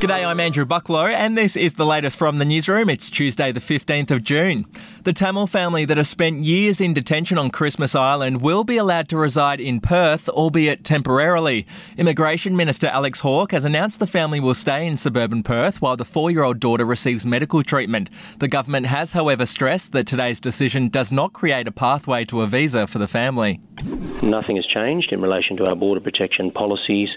G'day, I'm Andrew Bucklow, and this is the latest from the newsroom. It's Tuesday, the 15th of June. The Tamil family that has spent years in detention on Christmas Island will be allowed to reside in Perth, albeit temporarily. Immigration Minister Alex Hawke has announced the family will stay in suburban Perth while the four year old daughter receives medical treatment. The government has, however, stressed that today's decision does not create a pathway to a visa for the family. Nothing has changed in relation to our border protection policies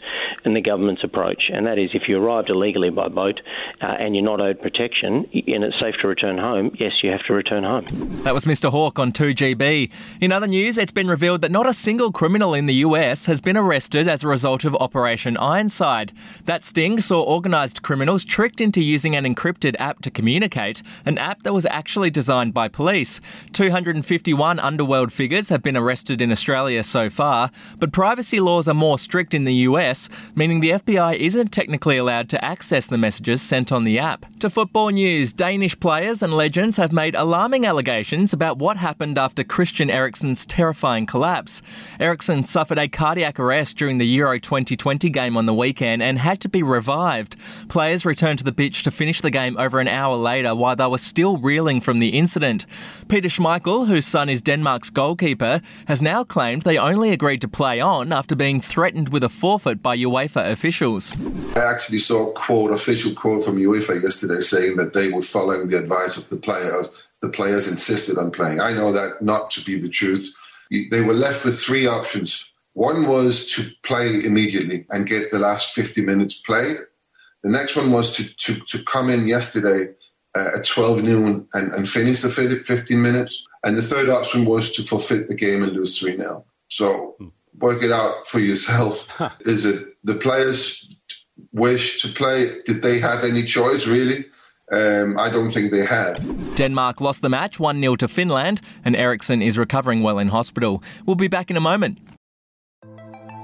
and the government's approach, and that is if you arrived illegally by boat uh, and you're not owed protection and it's safe to return home, yes, you have to return home. That was Mr. Hawke on 2GB. In other news, it's been revealed that not a single criminal in the US has been arrested as a result of Operation Ironside. That sting saw organised criminals tricked into using an encrypted app to communicate, an app that was actually designed by police. 251 underworld figures have been arrested in Australia so far, but privacy laws are more strict in the US, meaning the FBI isn't technically allowed to access the messages sent on the app. To football news, Danish players and legends have made alarming allegations about what happened after Christian Eriksen's terrifying collapse. Eriksen suffered a cardiac arrest during the Euro 2020 game on the weekend and had to be revived. Players returned to the pitch to finish the game over an hour later while they were still reeling from the incident. Peter Schmeichel, whose son is Denmark's goalkeeper, has now claimed they only agreed to play on after being threatened with a forfeit by UEFA officials. I actually saw a quote, official quote from UEFA yesterday saying that they were following the advice of the players. The players insisted on playing. I know that not to be the truth. They were left with three options. One was to play immediately and get the last 50 minutes played. The next one was to, to, to come in yesterday uh, at 12 noon and, and finish the 15 minutes. And the third option was to forfeit the game and lose 3 0. So work it out for yourself. Is it the players wish to play? Did they have any choice, really? Um, I don't think they had. Denmark lost the match 1 0 to Finland, and Eriksen is recovering well in hospital. We'll be back in a moment.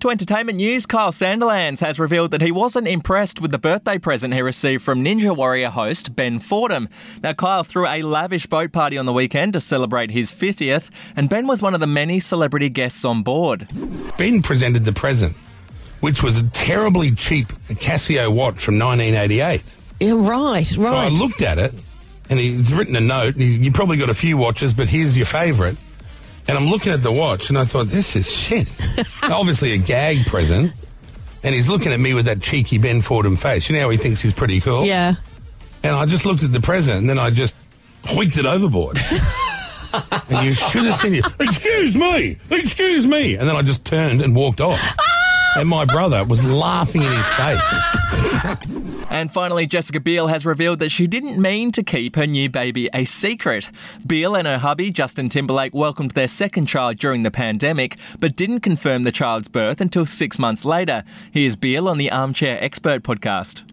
To entertainment news, Kyle Sandilands has revealed that he wasn't impressed with the birthday present he received from Ninja Warrior host Ben Fordham. Now, Kyle threw a lavish boat party on the weekend to celebrate his 50th, and Ben was one of the many celebrity guests on board. Ben presented the present, which was a terribly cheap Casio watch from 1988. Yeah, right, right. So I looked at it, and he's written a note. You, you probably got a few watches, but here's your favourite. And I'm looking at the watch, and I thought, this is shit. Obviously, a gag present. And he's looking at me with that cheeky Ben Fordham face. You know how he thinks he's pretty cool? yeah. And I just looked at the present, and then I just hoiked it overboard. and you should have seen it. Excuse me! Excuse me! And then I just turned and walked off. and my brother was laughing in his face. And finally, Jessica Biel has revealed that she didn't mean to keep her new baby a secret. Biel and her hubby, Justin Timberlake, welcomed their second child during the pandemic, but didn't confirm the child's birth until six months later. Here's Biel on the Armchair Expert podcast.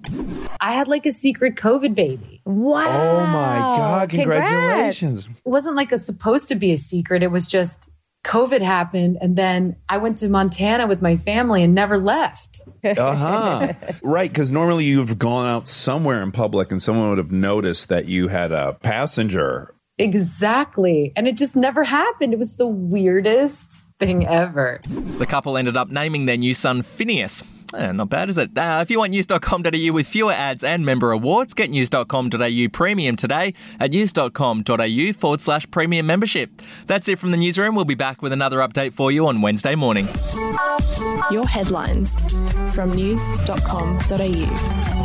I had like a secret COVID baby. Wow. Oh my God, Congrats. congratulations. It wasn't like a supposed to be a secret. It was just COVID happened. And then I went to Montana with my family and never left. Uh huh. right, because normally you've gone out somewhere in public and someone would have noticed that you had a passenger. Exactly. And it just never happened. It was the weirdest thing ever. The couple ended up naming their new son Phineas. Eh, not bad, is it? Uh, if you want news.com.au with fewer ads and member awards, get news.com.au premium today at news.com.au forward slash premium membership. That's it from the newsroom. We'll be back with another update for you on Wednesday morning. Your headlines from news.com.au.